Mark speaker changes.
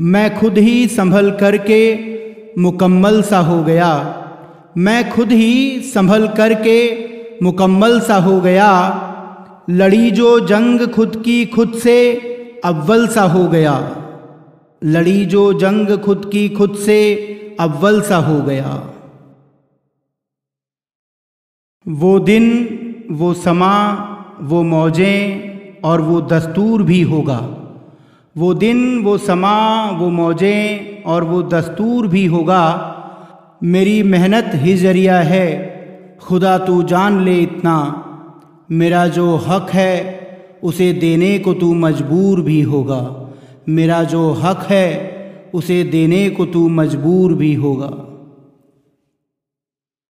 Speaker 1: मैं खुद ही संभल करके मुकम्मल सा हो गया। मैं खुद ही संभल करके मुकम्मल सा हो गया। लड़ी जो जंग खुद की खुद से अव्वल सा हो गया। लड़ी जो जंग खुद की खुद से अव्वल सा हो गया। वो दिन, वो समा, वो मौजें और वो दस्तूर भी होगा। वो दिन, वो समा, वो मौजें और वो दस्तूर भी होगा। मेरी मेहनत ही ज़रिया है, खुदा तू जान ले इतना। मेरा जो हक है, उसे देने को तू मजबूर भी होगा। मेरा जो हक है, उसे देने को तू मजबूर भी होगा।